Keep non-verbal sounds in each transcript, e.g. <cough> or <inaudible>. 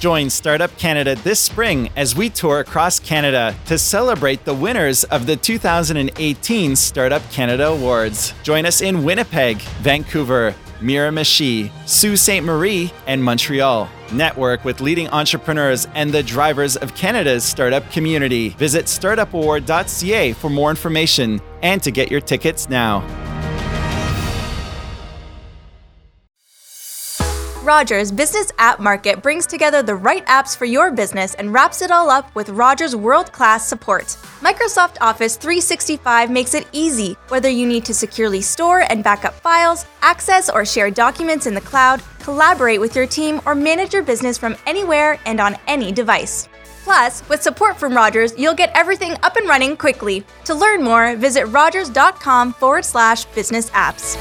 Join Startup Canada this spring as we tour across Canada to celebrate the winners of the 2018 Startup Canada Awards. Join us in Winnipeg, Vancouver, Miramichi, Sault Ste. Marie, and Montreal. Network with leading entrepreneurs and the drivers of Canada's startup community. Visit startupaward.ca for more information and to get your tickets now. Rogers Business App Market brings together the right apps for your business and wraps it all up with Rogers world class support. Microsoft Office 365 makes it easy, whether you need to securely store and backup files, access or share documents in the cloud, collaborate with your team, or manage your business from anywhere and on any device. Plus, with support from Rogers, you'll get everything up and running quickly. To learn more, visit rogers.com forward slash business apps.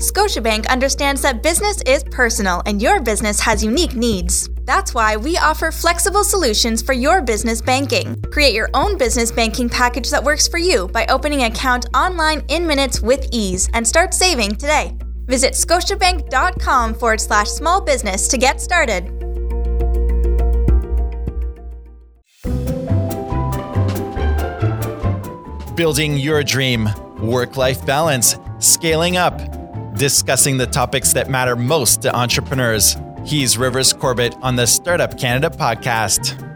Scotiabank understands that business is personal and your business has unique needs. That's why we offer flexible solutions for your business banking. Create your own business banking package that works for you by opening an account online in minutes with ease and start saving today. Visit scotiabank.com forward slash small business to get started. Building your dream, work life balance, scaling up discussing the topics that matter most to entrepreneurs. He's Rivers Corbett on the Startup Canada podcast.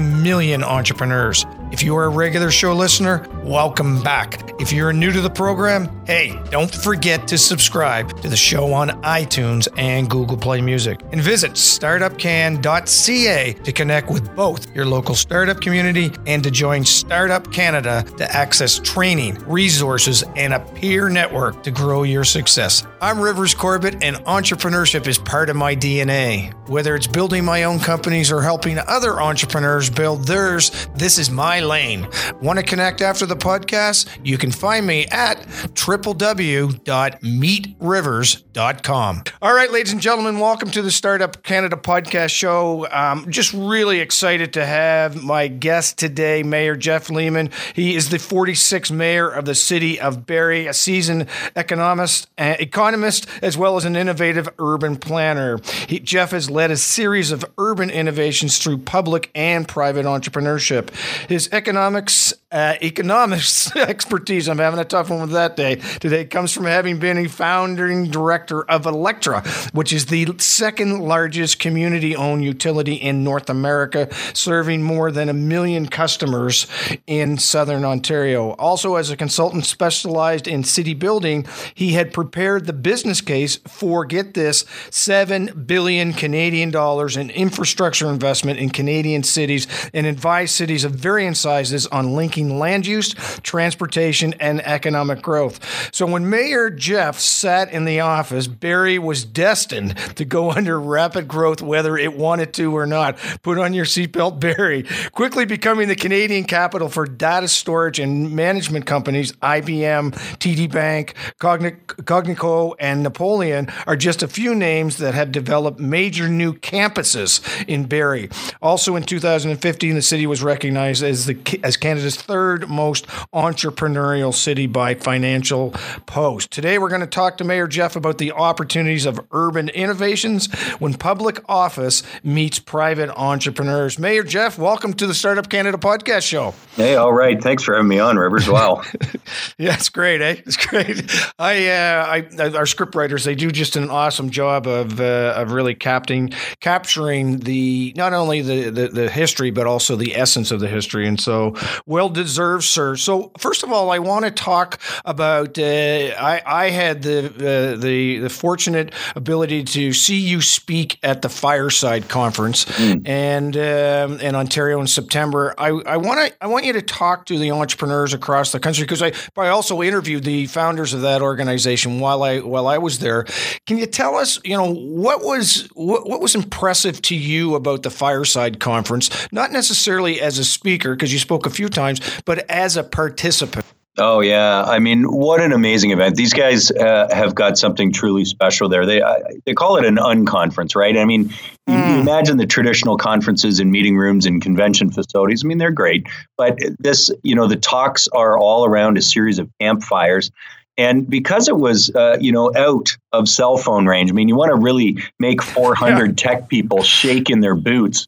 million entrepreneurs. If you are a regular show listener, welcome back. If you're new to the program, hey, don't forget to subscribe to the show on iTunes and Google Play Music. And visit startupcan.ca to connect with both your local startup community and to join Startup Canada to access training, resources, and a peer network to grow your success. I'm Rivers Corbett, and entrepreneurship is part of my DNA. Whether it's building my own companies or helping other entrepreneurs build theirs, this is my lane. Want to connect after the podcast? You can find me at www.meetrivers.com. All right, ladies and gentlemen, welcome to the Startup Canada podcast show. Um, just really excited to have my guest today, Mayor Jeff Lehman. He is the 46th mayor of the city of Barrie, a seasoned economist, uh, economist as well as an innovative urban planner. He, Jeff has led a series of urban innovations through public and private entrepreneurship. His economics uh, economics <laughs> expertise, I'm having a tough one with that day today, comes from having been a founding director of Alectra, which is the second largest community owned utility in North America, serving more than a million customers in Southern Ontario. Also, as a consultant specialized in city building, he had prepared the business case for, get this, 7 billion Canadian dollars in infrastructure investment in Canadian cities and advised cities of varying sizes on linking land use, transportation, and economic growth. So when Mayor Jeff sat in the office, Barrie was destined to go <laughs> under rapid growth, whether it wanted to or not. Put on your seatbelt, Barrie. Quickly becoming the Canadian capital for data storage and management companies, IBM, TD Bank, Cognico, and Napoleon are just a few names that have developed major new campuses in Barrie. Also in 2015, the city was recognized as the as Canada's third most entrepreneurial city by Financial Post. Today, we're going to talk to Mayor Jeff about the opportunities of urban innovations when public office meets private entrepreneurs. Mayor Jeff, welcome to the Startup Canada podcast show. Hey, all right. Thanks for having me on, Rivers. Wow. <laughs> yeah, it's great, eh? It's great. I, uh, I, our script writers, they do just an awesome job of, uh, of really capturing, capturing the not only the, the, the history but also the essence of the history. And so, well deserved, sir. So, first of all, I want to talk about. Uh, I, I had the, uh, the the fortunate ability to see you speak at the Fireside Conference mm. and um, in Ontario in September. I, I want to I want you to talk to the entrepreneurs across the country because I I also interviewed the founders of that organization while I while I was there. Can you tell us, you know, what was what, what was impressive to you about the Fireside Conference? Not necessarily as a speaker because you spoke a few times, but as a participant. Oh yeah, I mean, what an amazing event! These guys uh, have got something truly special there. They uh, they call it an unconference, right? I mean, you, you imagine the traditional conferences and meeting rooms and convention facilities. I mean, they're great, but this, you know, the talks are all around a series of campfires. And because it was, uh, you know, out of cell phone range, I mean, you want to really make 400 <laughs> yeah. tech people shake in their boots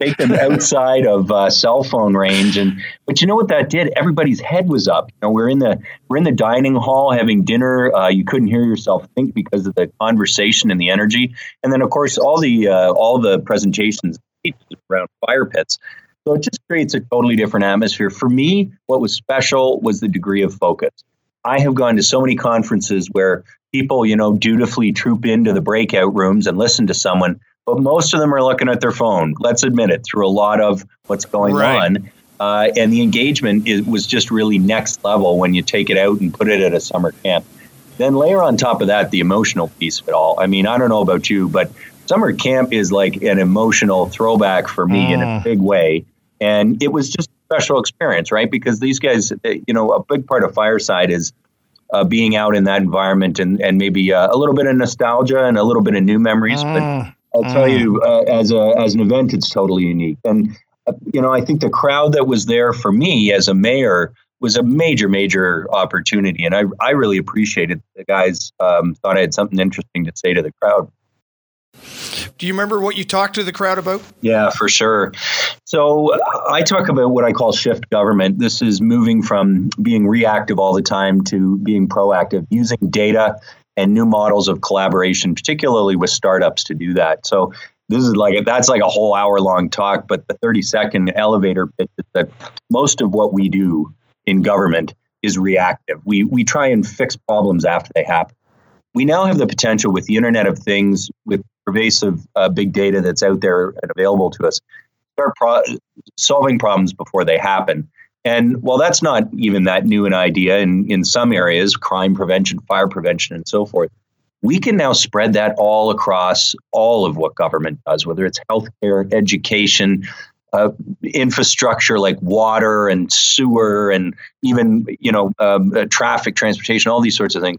take them outside of uh, cell phone range. And but you know what that did? Everybody's head was up. You know, we're in the we're in the dining hall having dinner. Uh, you couldn't hear yourself think because of the conversation and the energy. And then of course all the uh, all the presentations around fire pits. So it just creates a totally different atmosphere. For me, what was special was the degree of focus. I have gone to so many conferences where people, you know, dutifully troop into the breakout rooms and listen to someone but most of them are looking at their phone. Let's admit it through a lot of what's going right. on. Uh, and the engagement is, was just really next level when you take it out and put it at a summer camp. Then layer on top of that the emotional piece of it all. I mean, I don't know about you, but summer camp is like an emotional throwback for me mm. in a mm. big way. And it was just a special experience, right? Because these guys, you know, a big part of Fireside is uh, being out in that environment and, and maybe uh, a little bit of nostalgia and a little bit of new memories. Mm. But I'll tell you, mm. uh, as a as an event, it's totally unique. And uh, you know, I think the crowd that was there for me as a mayor was a major, major opportunity, and I I really appreciated the guys um, thought I had something interesting to say to the crowd. Do you remember what you talked to the crowd about? Yeah, for sure. So I talk about what I call shift government. This is moving from being reactive all the time to being proactive, using data and new models of collaboration, particularly with startups to do that. So this is like that's like a whole hour long talk, but the 30 second elevator pitch is that most of what we do in government is reactive. We we try and fix problems after they happen. We now have the potential with the Internet of Things, with pervasive uh, big data that's out there and available to us, start pro- solving problems before they happen. And while that's not even that new an idea in, in some areas, crime prevention, fire prevention, and so forth, we can now spread that all across all of what government does, whether it's healthcare, education, uh, infrastructure like water and sewer, and even you know um, uh, traffic, transportation, all these sorts of things.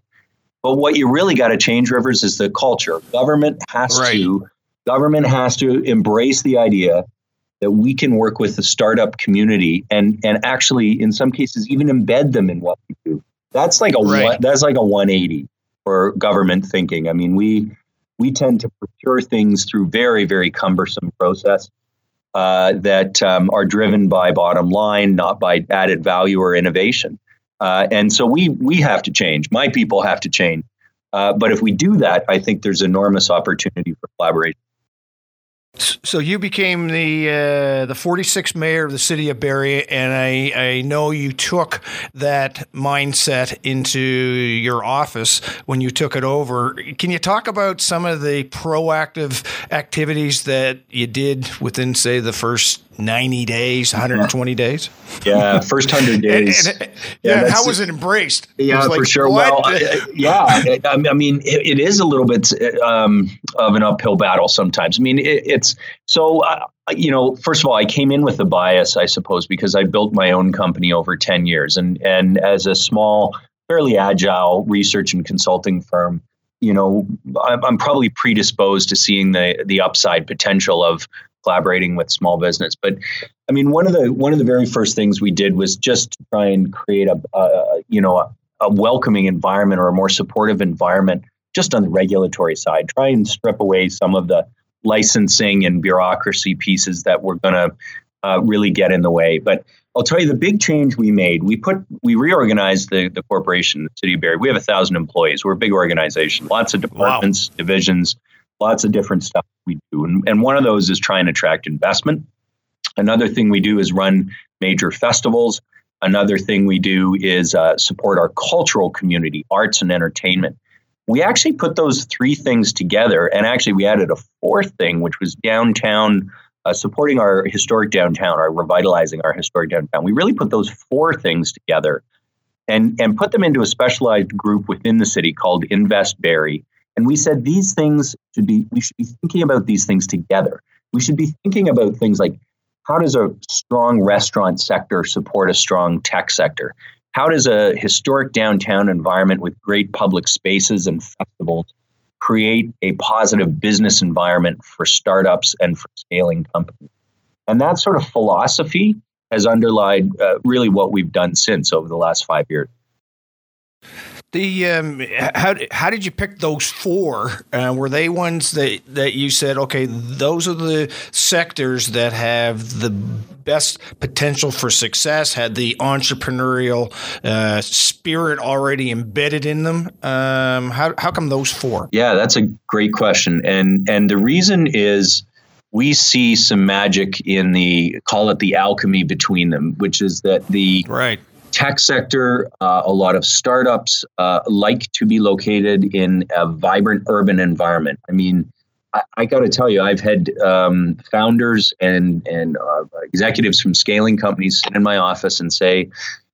But what you really got to change, Rivers, is the culture. Government has right. to government has to embrace the idea that we can work with the startup community and and actually in some cases even embed them in what we do. That's like a right. one, that's like a 180 for government thinking. I mean, we we tend to procure things through very very cumbersome process uh, that um, are driven by bottom line, not by added value or innovation. Uh, and so we we have to change. My people have to change. Uh, but if we do that, I think there's enormous opportunity for collaboration. So you became the uh, the 46th mayor of the city of Barrie, and I, I know you took that mindset into your office when you took it over. Can you talk about some of the proactive activities that you did within, say, the first 90 days, 120 days? Yeah, first 100 days. and, and, yeah, yeah how was it embraced? Yeah, it like, for sure. What? Well, yeah, I mean, it, it is a little bit um, of an uphill battle sometimes. I mean, it, it's so, uh, you know, first of all, I came in with a bias, I suppose, because I built my own company over 10 years. And, and as a small, fairly agile research and consulting firm, you know, I'm, I'm probably predisposed to seeing the the upside potential of collaborating with small business. But I mean, one of the one of the very first things we did was just try and create a, a you know a, a, welcoming environment or a more supportive environment just on the regulatory side. Try and strip away some of the licensing and bureaucracy pieces that were going to uh, really get in the way. But I'll tell you the big change we made. We put we reorganized the the corporation, the city of Barrie. We have a thousand employees. We're a big organization, lots of departments, wow. divisions lots of different stuff we do. And, and one of those is try and attract investment. Another thing we do is run major festivals. Another thing we do is uh, support our cultural community, arts and entertainment. We actually put those three things together, and actually we added a fourth thing, which was downtown, uh, supporting our historic downtown, our revitalizing our historic downtown. We really put those four things together and, and put them into a specialized group within the city called Invest Barrie. And we said these things should be, we should be thinking about these things together. We should be thinking about things like how does a strong restaurant sector support a strong tech sector? How does a historic downtown environment with great public spaces and festivals create a positive business environment for startups and for scaling companies? And that sort of philosophy has underlined uh, really what we've done since over the last five years. The um, how how did you pick those four? Uh, were they ones that that you said, okay, those are the sectors that have the best potential for success, had the entrepreneurial uh, spirit already embedded in them? Um, how how come those four? Yeah, that's a great question, and and the reason is we see some magic in the call it the alchemy between them, which is that the right tech sector, uh, a lot of startups uh, like to be located in a vibrant urban environment. I mean, I, I got to tell you, I've had um, founders and and uh, executives from scaling companies sit in my office and say,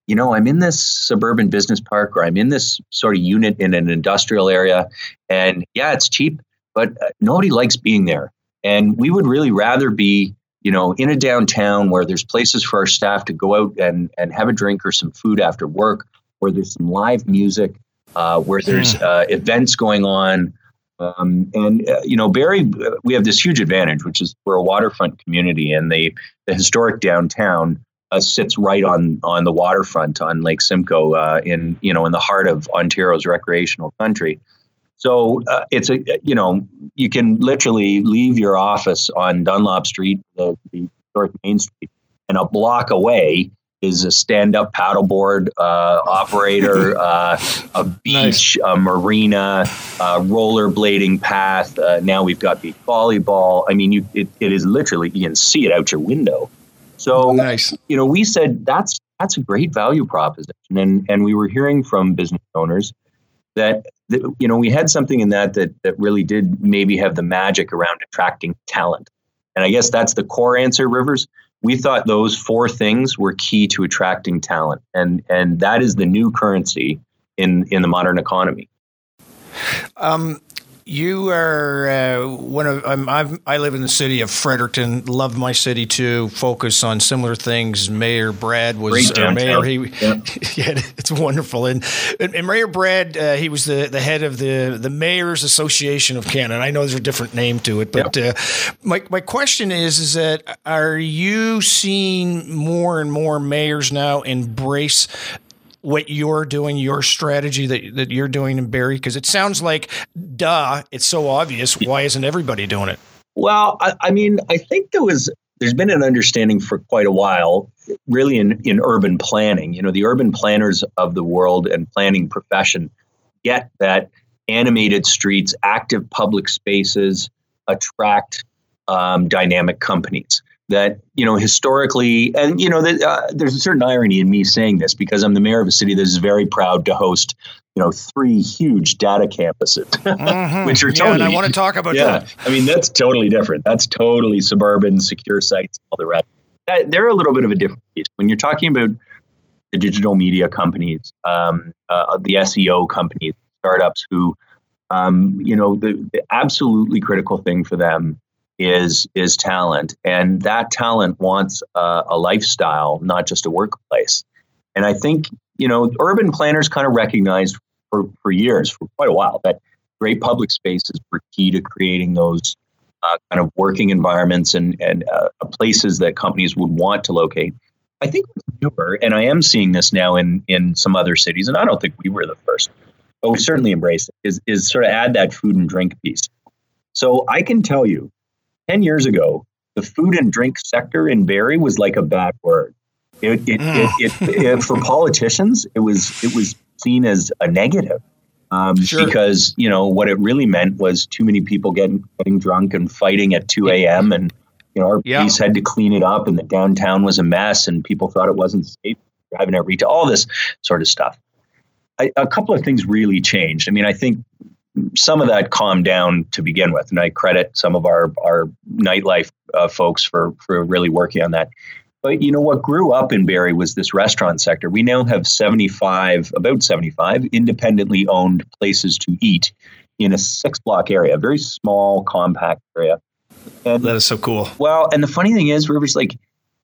you know, I'm in this suburban business park or I'm in this sort of unit in an industrial area, and yeah, it's cheap, but uh, nobody likes being there. And we would really rather be you know, in a downtown where there's places for our staff to go out and, and have a drink or some food after work, where there's some live music, uh, where there's hmm. uh, events going on. Um, and, uh, you know, Barrie, uh, we have this huge advantage, which is we're a waterfront community, and the, the historic downtown uh, sits right on on the waterfront on Lake Simcoe uh, in, you know, in the heart of Ontario's recreational country. So uh, it's a you know you can literally leave your office on Dunlop Street, the, the North Main Street, and a block away is a stand-up paddleboard uh, operator, <laughs> uh, a beach, nice. a marina, a rollerblading path. Uh, now we've got beach volleyball. I mean, you, it, it is literally you can see it out your window. So nice. You know, we said that's that's a great value proposition, and and we were hearing from business owners that, that you know we had something in that that that really did maybe have the magic around attracting talent. And i guess that's the core answer rivers. We thought those four things were key to attracting talent and and that is the new currency in in the modern economy. Um, you are uh, one of i live in the city of Fredericton. Love my city too. Focus on similar things. Mayor Brad was uh, mayor. He, yeah. <laughs> yeah. it's wonderful. And, and Mayor Brad, uh, he was the, the head of the the Mayors Association of Canada. I know there's a different name to it, but yeah. Uh, my my question is is that are you seeing more and more mayors now embrace what you're doing, your strategy that, that you're doing in Barrie? Because it sounds like, duh, it's so obvious. Why isn't everybody doing it? Well, I, I mean, I think there was there's been an understanding for quite a while, really in, in urban planning. You know, the urban planners of the world and planning profession get that animated streets, active public spaces attract um, dynamic companies that you know historically and you know that, uh, there's a certain irony in me saying this because i'm the mayor of a city that is very proud to host you know three huge data campuses <laughs> mm-hmm. which are yeah, totally i want to talk about yeah, that. I mean that's totally different. That's totally suburban secure sites all the rest. They're a little bit of a different piece when you're talking about the digital media companies um, uh, the seo companies startups who um, you know the, the absolutely critical thing for them is is talent, and that talent wants uh, a lifestyle, not just a workplace. And I think you know, urban planners kind of recognized for for years, for quite a while, that great public spaces were key to creating those uh, kind of working environments and and uh, places that companies would want to locate. I think newer, and I am seeing this now in in some other cities, and I don't think we were the first, but we certainly embraced it. Is is sort of add that food and drink piece. So I can tell you 10 years ago, the food and drink sector in Barrie was like a bad word. It, it, mm. it, it, for politicians, it was it was seen as a negative um, sure. because you know what it really meant was too many people getting getting drunk and fighting at 2 a.m. and you know our yeah. police had to clean it up and the downtown was a mess and people thought it wasn't safe. driving out retail, all this sort of stuff. I, a couple of things really changed. I mean, I think some of that calmed down to begin with, and I credit some of our our nightlife uh, folks for for really working on that. But you know what grew up in Barrie was this restaurant sector. We now have 75, about 75 independently owned places to eat in a six block area, a very small, compact area. And that is so cool. Well, and the funny thing is, we were just like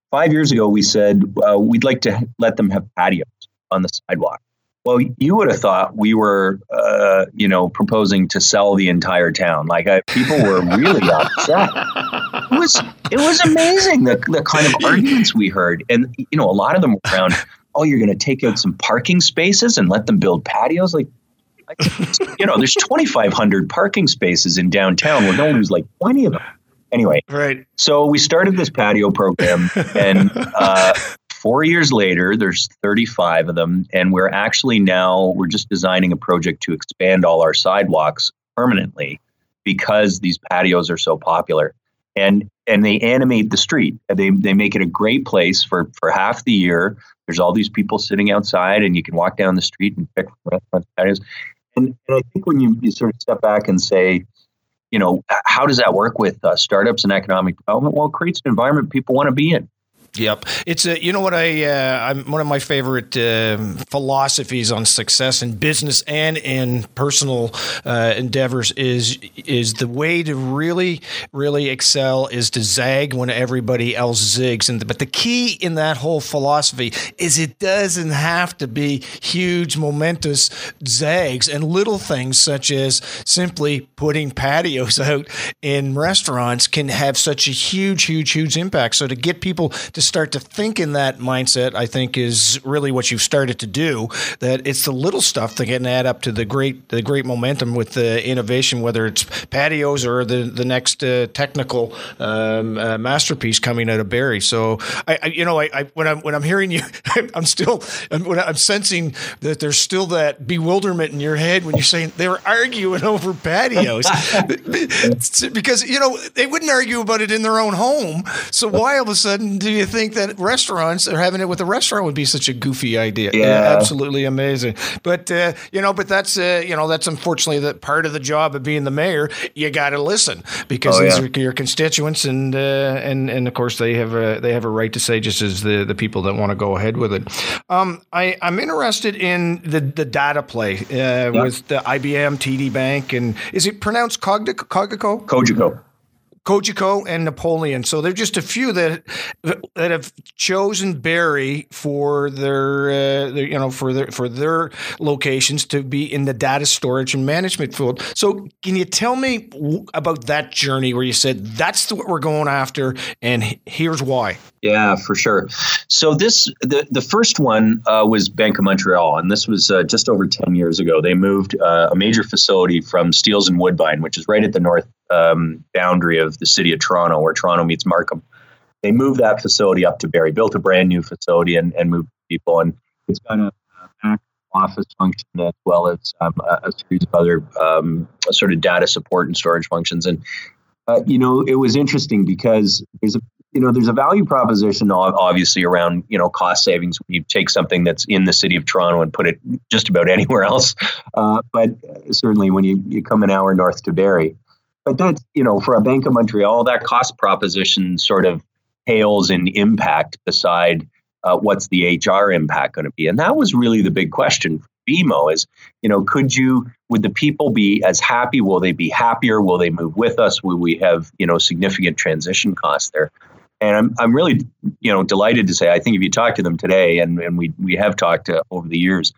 five years ago, we said uh, we'd like to let them have patios on the sidewalk. Well, you would have thought we were, uh, you know, proposing to sell the entire town. Like I, people were really <laughs> upset. It was it was amazing the the kind of arguments we heard, and you know, a lot of them were around. Oh, you're going to take out some parking spaces and let them build patios, like. you know, there's 2,500 parking spaces in downtown where no one was like 20 of them. Anyway, right. So we started this patio program, and uh, four years later, there's 35 of them, and we're actually now we're just designing a project to expand all our sidewalks permanently because these patios are so popular, and and they animate the street. They they make it a great place for for half the year. There's all these people sitting outside, and you can walk down the street and pick from restaurants patios. And, and I think when you, you sort of step back and say, you know, how does that work with uh, startups and economic development? Well, it creates an environment people want to be in. Yep, it's a you know what I uh, I'm one of my favorite uh, philosophies on success in business and in personal uh, endeavors is is the way to really really excel is to zag when everybody else zigs. And but the key in that whole philosophy is it doesn't have to be huge momentous zags and little things such as simply putting patios <laughs> out in restaurants can have such a huge huge huge impact. So to get people to start to think in that mindset, I think is really what you've started to do. That it's the little stuff that can add up to the great the great momentum with the innovation, whether it's patios or the the next uh, technical um, uh, masterpiece coming out of Barrie. So I, I you know I, I, when I'm when I'm hearing you, <laughs> I'm still I'm, I'm sensing that there's still that bewilderment in your head when you're saying they were arguing <laughs> over patios <laughs> because you know they wouldn't argue about it in their own home. So why all of a sudden do you think that restaurants or having it with a restaurant would be such a goofy idea. Yeah, yeah absolutely amazing. But uh, you know, but that's uh, you know that's unfortunately that part of the job of being the mayor. You got to listen because oh, these yeah. are your constituents, and uh, and and of course they have a they have a right to say just as the the people that want to go ahead with it. Um, I I'm interested in the the data play uh, yeah. with the IBM, TD Bank, and is it pronounced Cogdico? Cogeco. Cogeco and Napoleon. So they're just a few that that have chosen Barrie for their, uh, their, you know for their for their locations to be in the data storage and management field. So can you tell me about that journey where you said that's what we're going after, and here's why? Yeah, for sure. So this the the first one uh, was Bank of Montreal, and this was uh, just over ten years ago. They moved uh, a major facility from Steeles and Woodbine, which is right at the north um, boundary of the city of Toronto, where Toronto meets Markham. They moved that facility up to Barrie, built a brand new facility, and, and moved people. And it's got a back office function as well as um, a, a, series of other um, sort of data support and storage functions. And uh, you know, it was interesting because there's a you know there's a value proposition obviously around you know cost savings when you take something that's in the city of Toronto and put it just about anywhere else. Uh, but certainly when you, you come an hour north to Barrie, but that's, you know, for a Bank of Montreal, that cost proposition sort of pales in impact beside uh, what's the HR impact going to be. And that was really the big question for BMO is, you know, could you, would the people be as happy? Will they be happier? Will they move with us? Will we have, you know, significant transition costs there? And I'm, I'm really, you know, delighted to say, I think if you talk to them today, and, and we, we have talked to, over the years,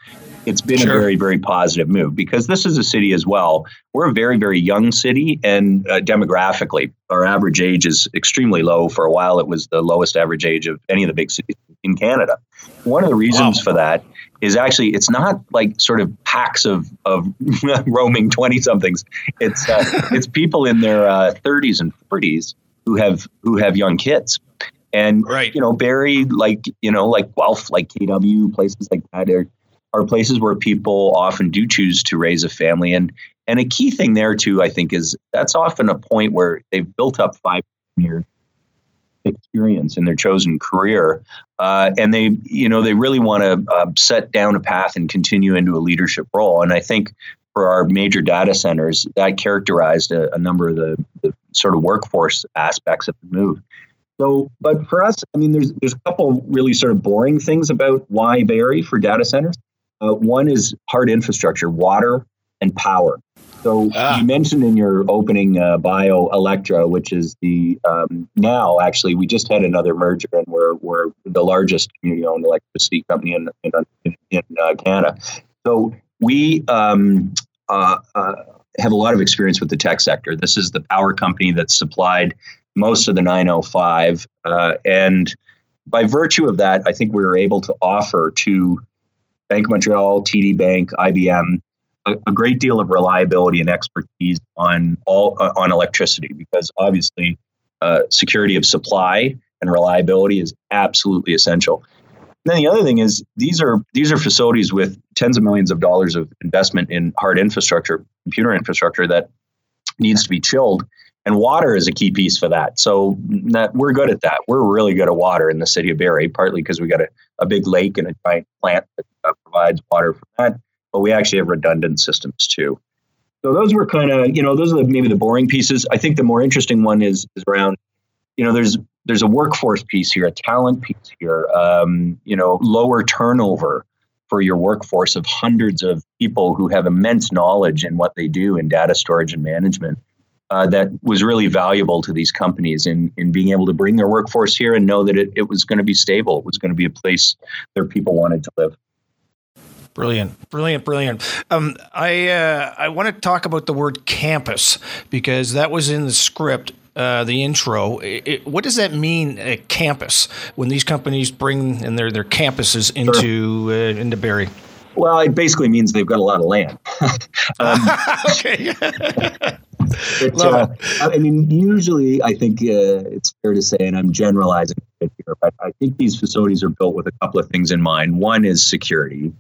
it's been sure. a very, very positive move because this is a city as well. We're a very, very young city, and uh, demographically, our average age is extremely low. For a while, it was the lowest average age of any of the big cities in Canada. One of the reasons wow. for that is actually it's not like sort of packs of of <laughs> roaming twenty somethings. It's uh, it's people in their uh, thirties and forties who have who have young kids. And right. you know, Barrie, like you know, like Guelph, like KW, places like that are are places where people often do choose to raise a family. And and a key thing there too, I think, is that's often a point where they've built up five years experience in their chosen career, uh, and they you know they really want to uh, set down a path and continue into a leadership role. And I think for our major data centers, that characterized a, a number of the, the, sort of workforce aspects of the move. So, but for us, I mean, there's there's a couple really sort of boring things about why Barrie for data centers. Uh, one is hard infrastructure, water and power. So ah. you mentioned in your opening uh, bio Alectra, which is the um, now actually we just had another merger and we're we're the largest community-owned electricity company in in, in uh, Canada. So we um, uh, uh, have a lot of experience with the tech sector. This is the power company that supplied most of the 905, uh, and by virtue of that, I think we were able to offer to Bank Montreal, TD Bank, IBM, a, a great deal of reliability and expertise on all uh, on electricity because obviously uh, security of supply and reliability is absolutely essential. And then the other thing is these are these are facilities with tens of millions of dollars of investment in hard infrastructure, computer infrastructure that needs to be chilled. And water is a key piece for that. So that, we're good at that. We're really good at water in the city of Barrie, partly because we got a, a big lake and a giant plant that uh, provides water for that but we actually have redundant systems too. So those were kind of, you know, those are the, maybe the boring pieces. I think the more interesting one is, is around, you know, there's there's a workforce piece here, a talent piece here, um, you know, lower turnover for your workforce of hundreds of people who have immense knowledge in what they do in data storage and management. Uh, that was really valuable to these companies in, in being able to bring their workforce here and know that it, it was going to be stable. It was going to be a place their people wanted to live. Brilliant, brilliant, brilliant. Um, I uh, I want to talk about the word campus because that was in the script, uh, the intro. It, it, what does that mean, a campus, when these companies bring in their their campuses into sure. uh, into Barrie? Well, it basically means they've got a lot of land. <laughs> um, <laughs> okay. But, uh, I mean, usually, I think uh, it's fair to say, and I'm generalizing here, but I think these facilities are built with a couple of things in mind. One is security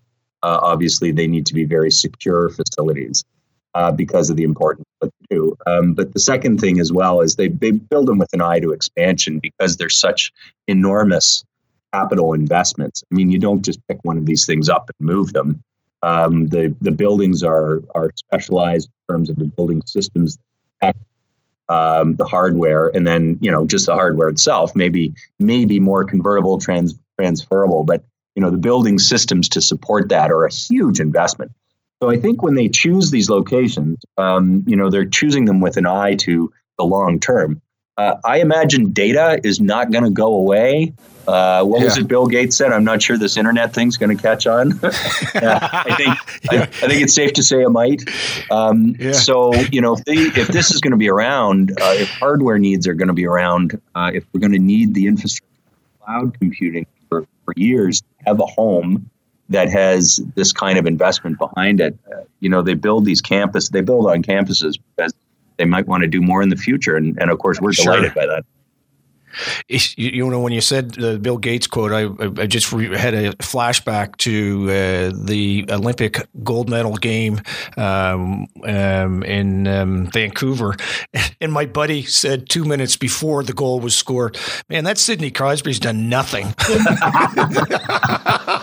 uh, obviously they need to be very secure facilities uh, because of the importance of the two. Um, but the second thing as well is they, they build them with an eye to expansion because they're such enormous capital investments. I mean, you don't just pick one of these things up and move them. Um, the the buildings are are specialized in terms of the building systems, um, the hardware, and then you know just the hardware itself. Maybe maybe more convertible, trans transferable, but you know the building systems to support that are a huge investment so i think when they choose these locations um, you know they're choosing them with an eye to the long term uh, i imagine data is not going to go away uh, what yeah. was it bill gates said i'm not sure this internet thing's going to catch on <laughs> uh, I, think, yeah. I, I, think it's safe to say it might um, yeah. so you know if, they, if this is going to be around uh, if hardware needs are going to be around uh, if we're going to need the infrastructure cloud computing for, for years have a home that has this kind of investment behind it. Uh, you know, they build these campus, they build on campuses because they might want to do more in the future, and, and of course, we're sure. delighted by that. You know, when you said the Bill Gates quote, I, I just re- had a flashback to uh, the Olympic gold medal game um, um, in um, Vancouver. <laughs> And my buddy said two minutes before the goal was scored, man, that Sidney Crosby's done nothing. <laughs>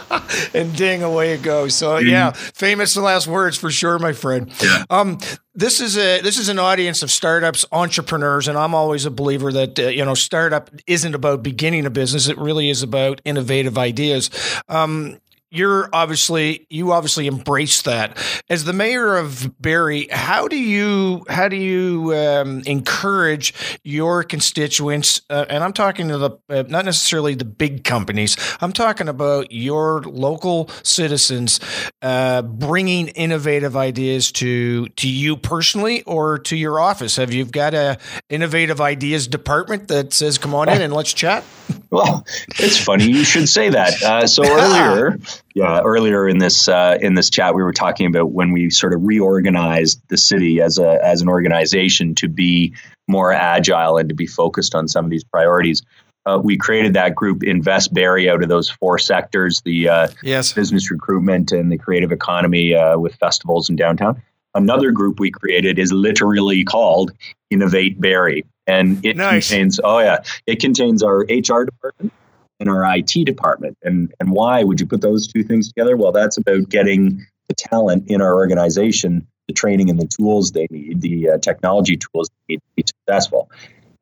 <laughs> <laughs> and ding, away it goes. So, mm-hmm. yeah, famous the last words for sure, my friend. Yeah. Um, this is a this is an audience of startups, entrepreneurs, and I'm always a believer that uh, you know startup isn't about beginning a business; it really is about innovative ideas. Um, you're obviously you obviously embrace that as the mayor of Barrie. How do you how do you um, encourage your constituents? Uh, and I'm talking to the uh, not necessarily the big companies. I'm talking about your local citizens uh, bringing innovative ideas to to you personally or to your office. Have you've got a innovative ideas department that says, "Come on in and let's chat"? Well, it's funny you should say that. Uh, so <laughs> earlier, yeah, earlier in this uh, in this chat, we were talking about when we sort of reorganized the city as a as an organization to be more agile and to be focused on some of these priorities. Uh, we created that group Invest Barrie out of those four sectors: the uh, yes. business recruitment and the creative economy uh, with festivals in downtown. Another group we created is literally called Innovate Barrie and it nice. contains oh yeah, it contains our HR department and our IT department. And and why would you put those two things together? Well, that's about getting the talent in our organization, the training and the tools they need, the uh, technology tools they need to be successful.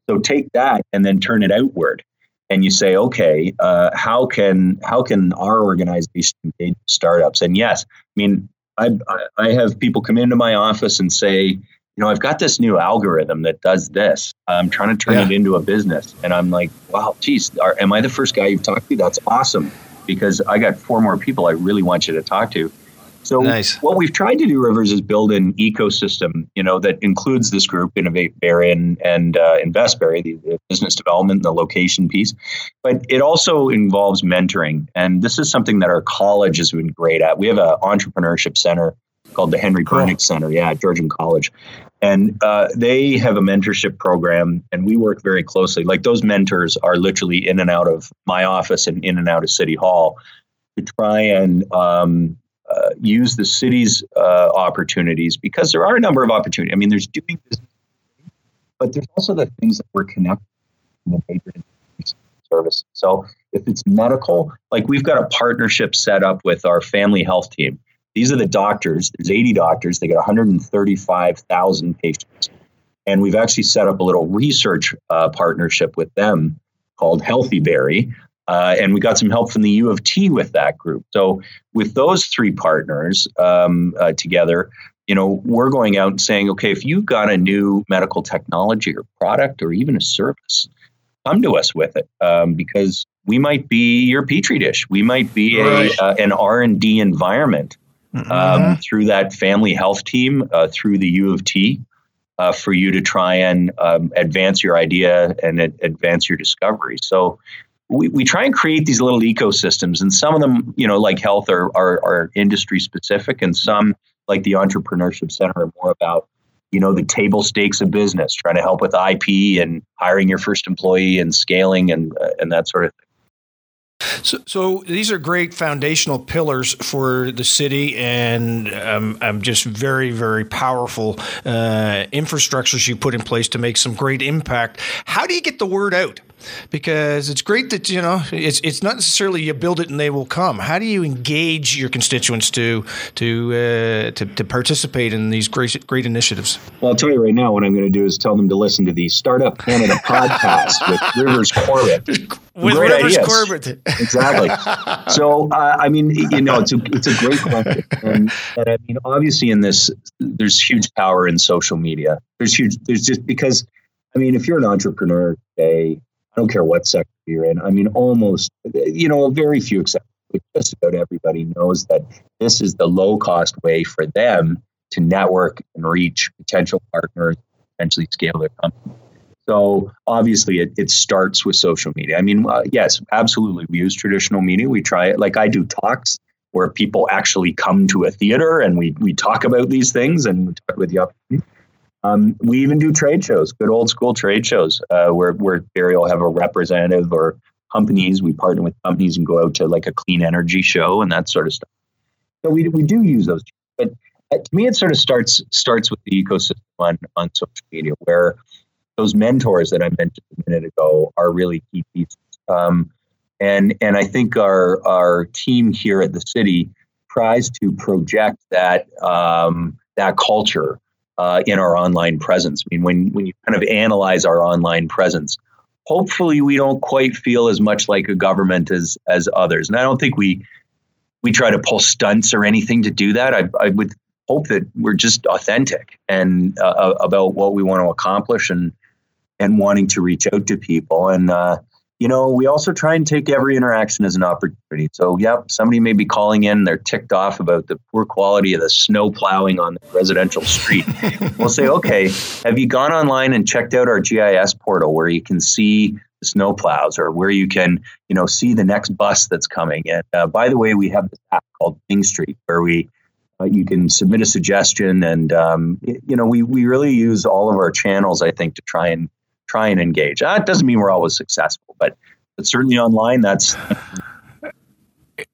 So take that and then turn it outward and you say, okay, uh, how can how can our organization engage startups? And yes, I mean, I I have people come into my office and say, you know, I've got this new algorithm that does this. I'm trying to turn yeah. it into a business, and I'm like, wow, geez, are, am I the first guy you've talked to? That's awesome because I got four more people I really want you to talk to. So nice. what we've tried to do, Rivers, is build an ecosystem, you know, that includes this group, Innovate Barrie and, and uh, InvestBarrie, the, the business development, the location piece. But it also involves mentoring, and this is something that our college has been great at. We have an entrepreneurship center called the Henry. Bernick Center, yeah, at Georgian College. And uh, they have a mentorship program, and we work very closely. Like those mentors are literally in and out of my office and in and out of City Hall to try and um, uh, use the city's uh, opportunities because there are a number of opportunities. I mean, there's doing business, but there's also the things that we're connected to the major services. So if it's medical, like we've got a partnership set up with our family health team. These are the doctors. There's 80 doctors. They get 135,000 patients. And we've actually set up a little research uh, partnership with them called Healthy Barrie, uh, and we got some help from the U of T with that group. So with those three partners um, uh, together, you know, we're going out and saying, okay, if you've got a new medical technology or product or even a service, come to us with it um, because we might be your petri dish. We might be right. a, uh, an R and D environment mm-hmm. um, through that family health team, uh, through the U of T. Uh, for you to try and um, advance your idea and advance your discovery. So we, we try and create these little ecosystems and some of them you know like health are, are, are industry specific and some like the entrepreneurship center are more about you know the table stakes of business trying to help with ip and hiring your first employee and scaling and uh, and that sort of thing so, so, these are great foundational pillars for the city, and um, um, just very, very powerful uh, infrastructures you put in place to make some great impact. How do you get the word out? Because it's great that you know it's it's not necessarily you build it and they will come. How do you engage your constituents to to uh, to, to, participate in these great great initiatives? Well, I'll tell you right now. What I'm going to do is tell them to listen to the Startup Canada podcast with <laughs> Rivers Corbett. With great Rivers ideas. Corbett, exactly. <laughs> So, uh, I mean, you know, it's a it's a great question, and, and I mean, obviously, in this, there's huge power in social media. There's huge. There's just because. I mean, if you're an entrepreneur today, I don't care what sector you're in. I mean, almost, you know, very few exceptions. Just about everybody knows that this is the low cost way for them to network and reach potential partners, potentially scale their company. So obviously, it, it starts with social media. I mean, uh, yes, absolutely. We use traditional media. We try it. Like I do talks where people actually come to a theater and we we talk about these things and we talk with the opportunity. Um, we even do trade shows, good old school trade shows, uh, where where Barrie will have a representative or companies. We partner with companies and go out to like a clean energy show and that sort of stuff. So we we do use those, but uh, to me, it sort of starts starts with the ecosystem on on social media, where those mentors that I mentioned a minute ago are really key pieces. Um, and and I think our our team here at the city tries to project that um, that culture uh, in our online presence. I mean, when when you kind of analyze our online presence, hopefully we don't quite feel as much like a government as as others. And I don't think we we try to pull stunts or anything to do that. I, I would hope that we're just authentic and uh, about what we want to accomplish and and wanting to reach out to people. And uh, you know, we also try and take every interaction as an opportunity. So, yep, somebody may be calling in, they're ticked off about the poor quality of the snow plowing on the residential street. <laughs> we'll say, okay, have you gone online and checked out our GIS portal where you can see the snow plows or where you can, you know, see the next bus that's coming? And uh, by the way, we have this app called Bing Street where we uh, you can submit a suggestion, and um, you know, we we really use all of our channels, I think, to try and try and engage. That doesn't mean we're always successful, but but certainly online, that's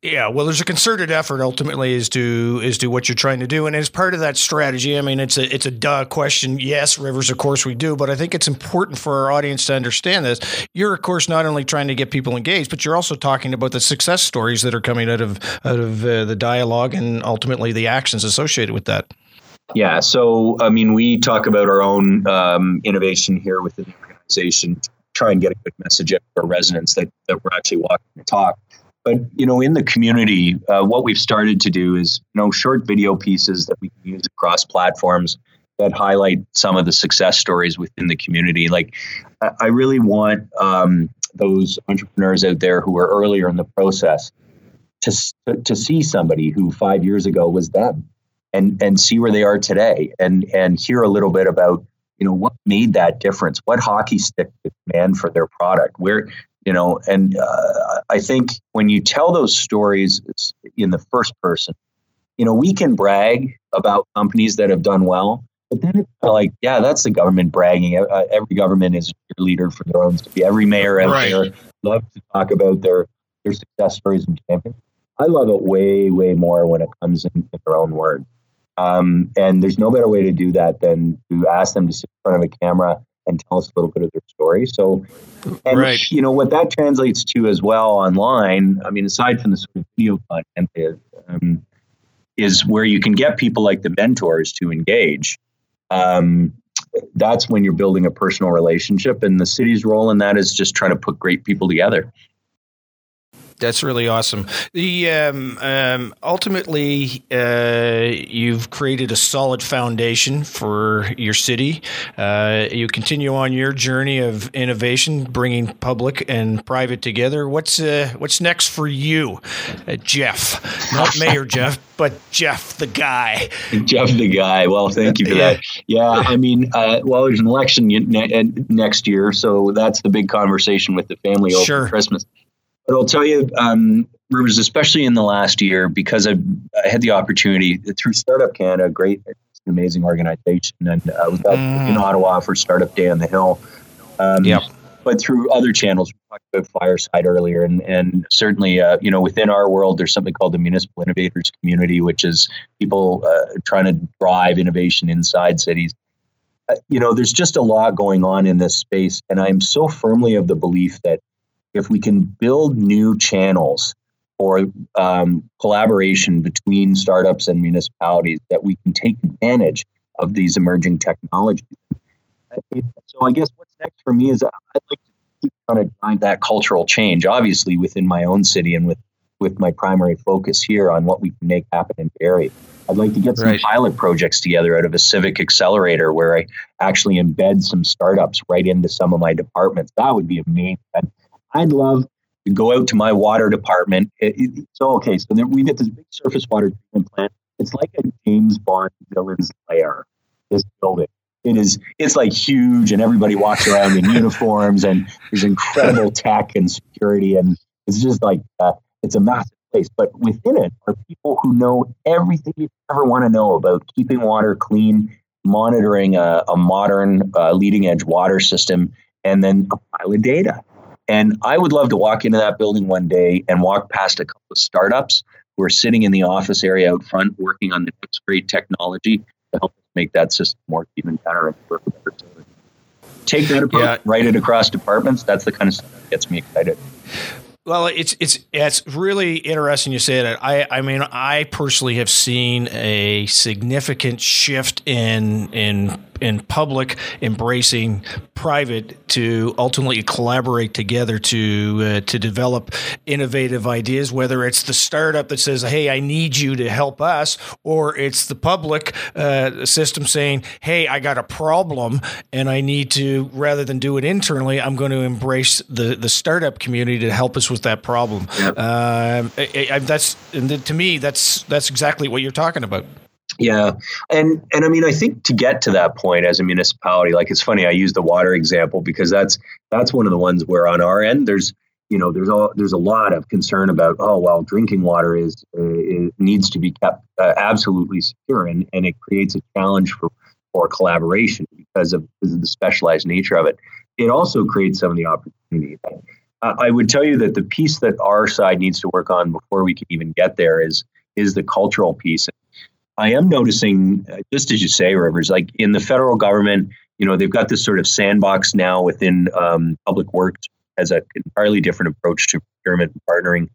Yeah, well, there's a concerted effort ultimately as to as to what you're trying to do, and as part of that strategy, I mean, it's a it's a duh question. Yes, rivers, of course we do, but I think it's important for our audience to understand this. You're, of course, not only trying to get people engaged, but you're also talking about the success stories that are coming out of out of uh, the dialogue and ultimately the actions associated with that. Yeah, so I mean, we talk about our own um, innovation here within the organization, try and get a good message out to residents that that we're actually walking the talk but you know, in the community, uh, what we've started to do is you know short video pieces that we can use across platforms that highlight some of the success stories within the community. Like, I really want um, those entrepreneurs out there who are earlier in the process to to see somebody who five years ago was them, and and see where they are today, and and hear a little bit about you know what made that difference? What hockey stick demand for their product? Where you know and uh, i think when you tell those stories in the first person you know we can brag about companies that have done well but then it's like yeah that's the government bragging. Uh, every government is a leader for their own city every mayor out right. there loves to talk about their their success stories and champions i love it way way more when it comes in, in their own words um, and there's no better way to do that than to ask them to sit in front of a camera and tell us a little bit of their story. So, and right. you know what that translates to as well online. I mean, aside from the sort of video content, um, is where you can get people like the mentors to engage. Um, that's when you're building a personal relationship, and the city's role in that is just trying to put great people together. That's really awesome. The um, um, ultimately, uh, you've created a solid foundation for your city. Uh, you continue on your journey of innovation, bringing public and private together. What's uh, what's next for you, uh, Jeff? Not <laughs> Mayor Jeff, but Jeff the guy. Jeff the guy. Well, thank you for <laughs> yeah. that. Yeah, I mean, uh, well, there's an election next year, so that's the big conversation with the family over sure. Christmas. But I'll tell you, um, Rivers, especially in the last year, because I've, I had the opportunity through Startup Canada, great, amazing organization, and uh, was mm. in Ottawa for Startup Day on the Hill. Um, yep. But through other channels, we talked about Fireside earlier, and and certainly, uh, you know, within our world, there's something called the Municipal Innovators Community, which is people uh, trying to drive innovation inside cities. Uh, you know, there's just a lot going on in this space, and I'm so firmly of the belief that if we can build new channels or um, collaboration between startups and municipalities, that we can take advantage of these emerging technologies. So I guess what's next for me is I'd like to keep trying to drive that cultural change, obviously within my own city and with with my primary focus here on what we can make happen in Barrie. I'd like to get some right. pilot projects together out of a civic accelerator where I actually embed some startups right into some of my departments. That would be amazing. I'd love to go out to my water department. It, it, so, okay, so there, we get this big surface water treatment plant. It's like a James Bond villain's lair, this building. It is, it's like huge, and everybody walks around in uniforms, and there's incredible <laughs> tech and security, and it's just like, uh, it's a massive place. But within it are people who know everything you ever want to know about keeping water clean, monitoring a, a modern, uh, leading edge water system, and then a pile of data. And I would love to walk into that building one day and walk past a couple of startups who are sitting in the office area out front working on the next great technology to help make that system work even better and work better. Take that approach, yeah. write it across departments. That's the kind of stuff that gets me excited. Well, it's it's it's really interesting you say that. I I mean, I personally have seen a significant shift in in in public embracing private to ultimately collaborate together to uh, to develop innovative ideas whether it's the startup that says hey I need you to help us or it's the public uh, system saying hey I got a problem and I need to rather than do it internally I'm going to embrace the the startup community to help us with that problem yep. uh, I, I, that's to me that's that's exactly what you're talking about yeah, and and I mean, I think to get to that point as a municipality, like it's funny, I use the water example because that's that's one of the ones where on our end there's you know there's a there's a lot of concern about oh well drinking water is uh, needs to be kept uh, absolutely secure and and it creates a challenge for for collaboration because of, because of the specialized nature of it. It also creates some of the opportunity. I would tell you that the piece that our side needs to work on before we can even get there is is the cultural piece. I am noticing, uh, just as you say, Rivers, like in the federal government, you know, they've got this sort of sandbox now within um, public works as an entirely different approach to procurement and partnering.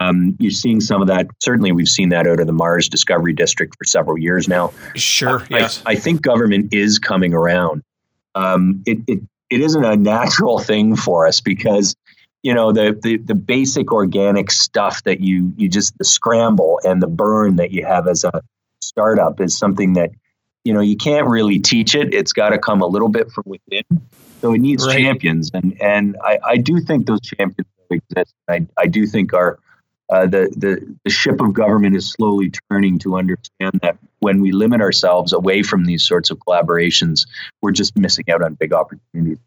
Um, you're seeing some of that. Certainly, we've seen that out of the Mars Discovery District for several years now. Sure. I, yes. I, I think government is coming around. Um, it, it it isn't a natural thing for us because you know the, the the basic organic stuff that you you just the scramble and the burn that you have as a startup is something that you know you can't really teach it. It's got to come a little bit from within. So it needs right. champions, and and I, I do think those champions exist. I I do think our uh, the, the the ship of government is slowly turning to understand that when we limit ourselves away from these sorts of collaborations, we're just missing out on big opportunities.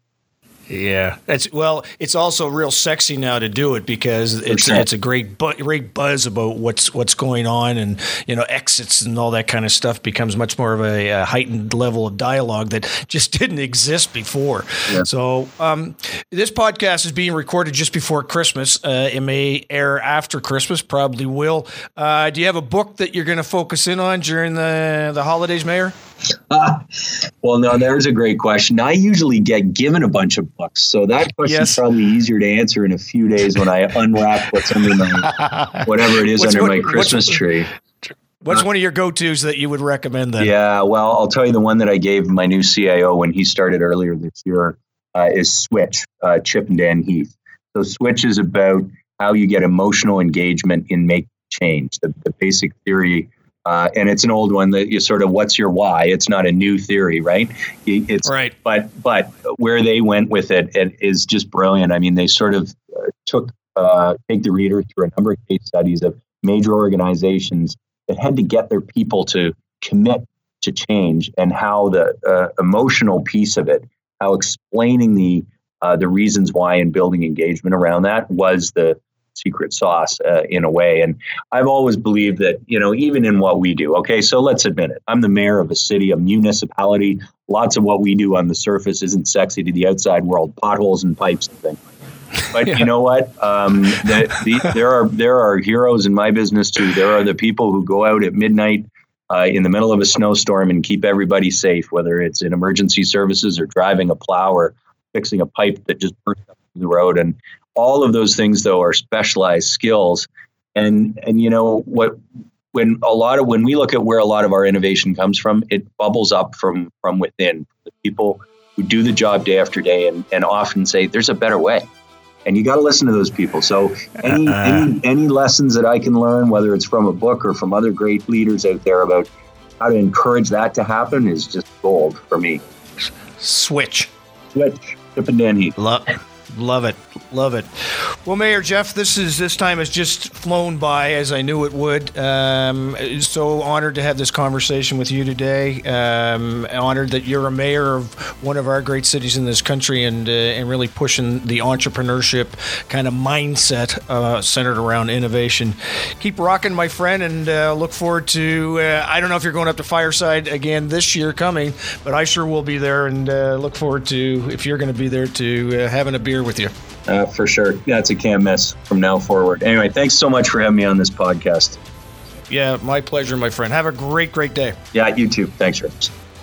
Yeah, that's well. It's also real sexy now to do it because it's sure. it's a great bu- great buzz about what's what's going on, and you know exits and all that kind of stuff becomes much more of a, a heightened level of dialogue that just <laughs> didn't exist before. Yeah. So um, this podcast is being recorded just before Christmas. Uh, it may air after Christmas, probably will. Uh, do you have a book that you're going to focus in on during the the holidays, Mayor? Uh, <laughs> well, no, there's a great question. I usually get given a bunch of books, so that question yes. probably easier to answer in a few days when I unwrap what's under my <laughs> whatever it is what's under what, my Christmas what's, tree. What's one of your go-tos that you would recommend then? Yeah, well, I'll tell you the one that I gave my new CIO when he started earlier this year uh, is Switch, uh, Chip and Dan Heath. So Switch is about how you get emotional engagement in make change. The, the basic theory uh, and it's an old one that you sort of what's your why? It's not a new theory right? It's right. but but where they went with it, it is just brilliant. I mean they sort of uh, took uh, take the reader through a number of case studies of major organizations that had to get their people to commit to change and how the uh, emotional piece of it how explaining the uh, the reasons why and building engagement around that was the secret sauce uh, in a way. And I've always believed that, you know, even in what we do, okay, so let's admit it. I'm the mayor of a city, a municipality. Lots of what we do on the surface isn't sexy to the outside world, potholes and pipes and things. But yeah. you know what? Um, the, the, there are there are heroes in my business too. There are the people who go out at midnight uh, in the middle of a snowstorm and keep everybody safe, whether it's in emergency services or driving a plow or fixing a pipe that just burst up the road. And all of those things though are specialized skills. And and you know what when a lot of when we look at where a lot of our innovation comes from it bubbles up from from within. The people who do the job day after day and, and often say there's a better way. And you got to listen to those people. So any, uh, any any lessons that i can learn whether it's from a book or from other great leaders out there about how to encourage that to happen is just gold for me. Switch. Switch. Chip and Dan Heath. Love, Love it. Love it. Well, Mayor Jeff, this is this time has just flown by as I knew it would. Um, so honored to have this conversation with you today. Um, honored that you're a mayor of one of our great cities in this country and uh, and really pushing the entrepreneurship kind of mindset uh, centered around innovation. Keep rocking, my friend, and uh, look forward to. Uh, I don't know if you're going up to Fireside again this year coming, but I sure will be there and uh, look forward to if you're going to be there to uh, having a beer with you. Uh, for sure. That's a can't miss from now forward. Anyway, thanks so much for having me on this podcast. Yeah, my pleasure, my friend. Have a great, great day. Yeah, you too. Thanks, Rich.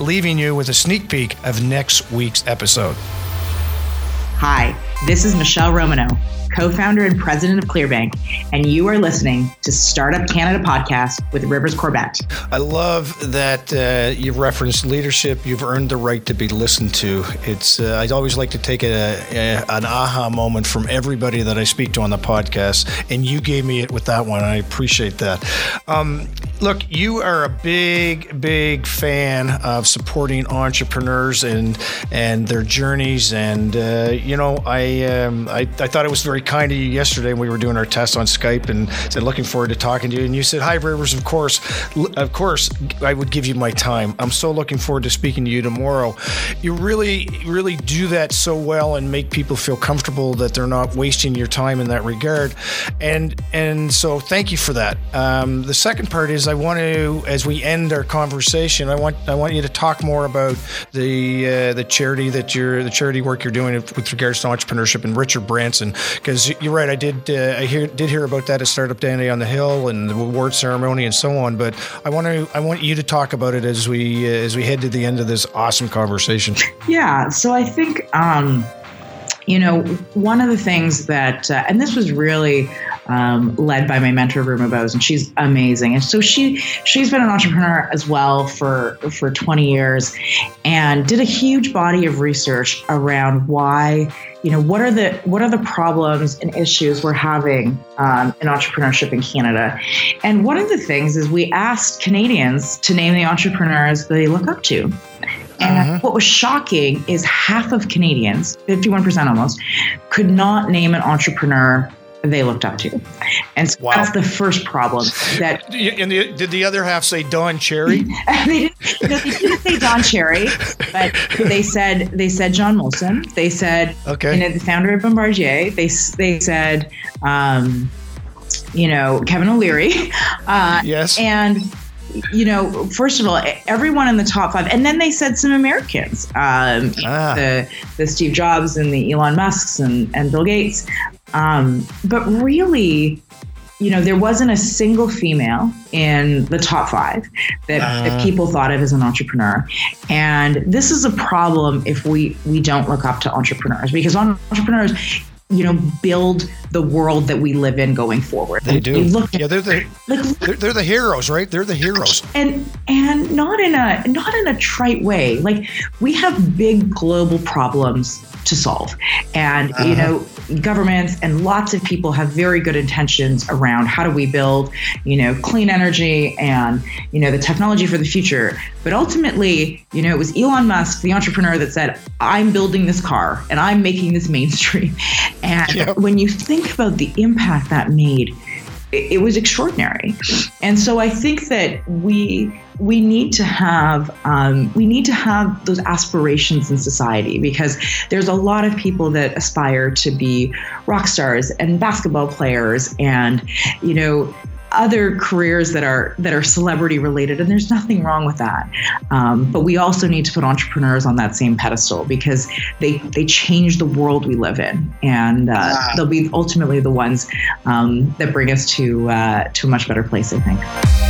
leaving you with a sneak peek of next week's episode. Hi, this is Michelle Romanow co founder and president of Clearbanc, and you are listening to Startup Canada podcast with Rivers Corbett. I love that uh, you've referenced leadership. You've earned the right to be listened to. It's uh, I always like to take a, a, an aha moment from everybody that I speak to on the podcast, and you gave me it with that one. I appreciate that. Um, look, you are a big, big fan of supporting entrepreneurs and and their journeys, and uh, you know, I, um, I I thought it was very kind of you yesterday when we were doing our test on Skype, and said looking forward to talking to you, and you said, "Hi, Rivers. Of course, of course, I would give you my time. I'm so looking forward to speaking to you tomorrow." You really, really do that so well and make people feel comfortable that they're not wasting your time in that regard, and and so thank you for that. Um, the second part is I want to, as we end our conversation, I want I want you to talk more about the uh, the charity that you're the charity work you're doing with regards to entrepreneurship and Richard Branson because you're right. I did uh, I hear did hear about that at Startup Dandy on the Hill and the award ceremony and so on. But I want to I want you to talk about it as we uh, as we head to the end of this awesome conversation. Yeah. So I think. Um, you know, one of the things that, uh, and this was really um, led by my mentor Ruma Bose, and she's amazing. And so she she's been an entrepreneur as well for for 20 years, and did a huge body of research around why you know what are the what are the problems and issues we're having um, in entrepreneurship in Canada. And one of the things is we asked Canadians to name the entrepreneurs they look up to. And uh-huh. what was shocking is half of Canadians, 51% almost, could not name an entrepreneur they looked up to. And so wow. that's the first problem. That <laughs> and the, did the other half say Don Cherry? <laughs> they, didn't, they didn't say Don Cherry, but they said they said John Molson. They said okay, you know, the founder of Bombardier. They they said um, you know Kevin O'Leary. Uh, yes, and you know, first of all, everyone in the top five, and then they said some Americans, um, ah. the the Steve Jobs and the Elon Musk's and, and Bill Gates. Um, but really, you know, there wasn't a single female in the top five that, uh. that, people thought of as an entrepreneur. And this is a problem if we we don't look up to entrepreneurs because entrepreneurs, you know, build the world that we live in going forward. They do. Look yeah, they're the like, they're, they're, the heroes, right? They're the heroes. And and not in a not in a trite way. Like we have big global problems to solve. And, uh-huh. you know, governments and lots of people have very good intentions around how do we build, you know, clean energy and, you know, the technology for the future. But ultimately, you know, it was Elon Musk, the entrepreneur, that said, I'm building this car and I'm making this mainstream. <laughs> And yep. when you think about the impact that made, it, was extraordinary. And so I think that we we need to have um, we need to have those aspirations in society because there's a lot of people that aspire to be rock stars and basketball players and you know other careers that are that are celebrity related and there's nothing wrong with that. Um, but we also need to put entrepreneurs on that same pedestal because they they change the world we live in. And uh, wow. they'll be ultimately the ones um, that bring us to uh, to a much better place i think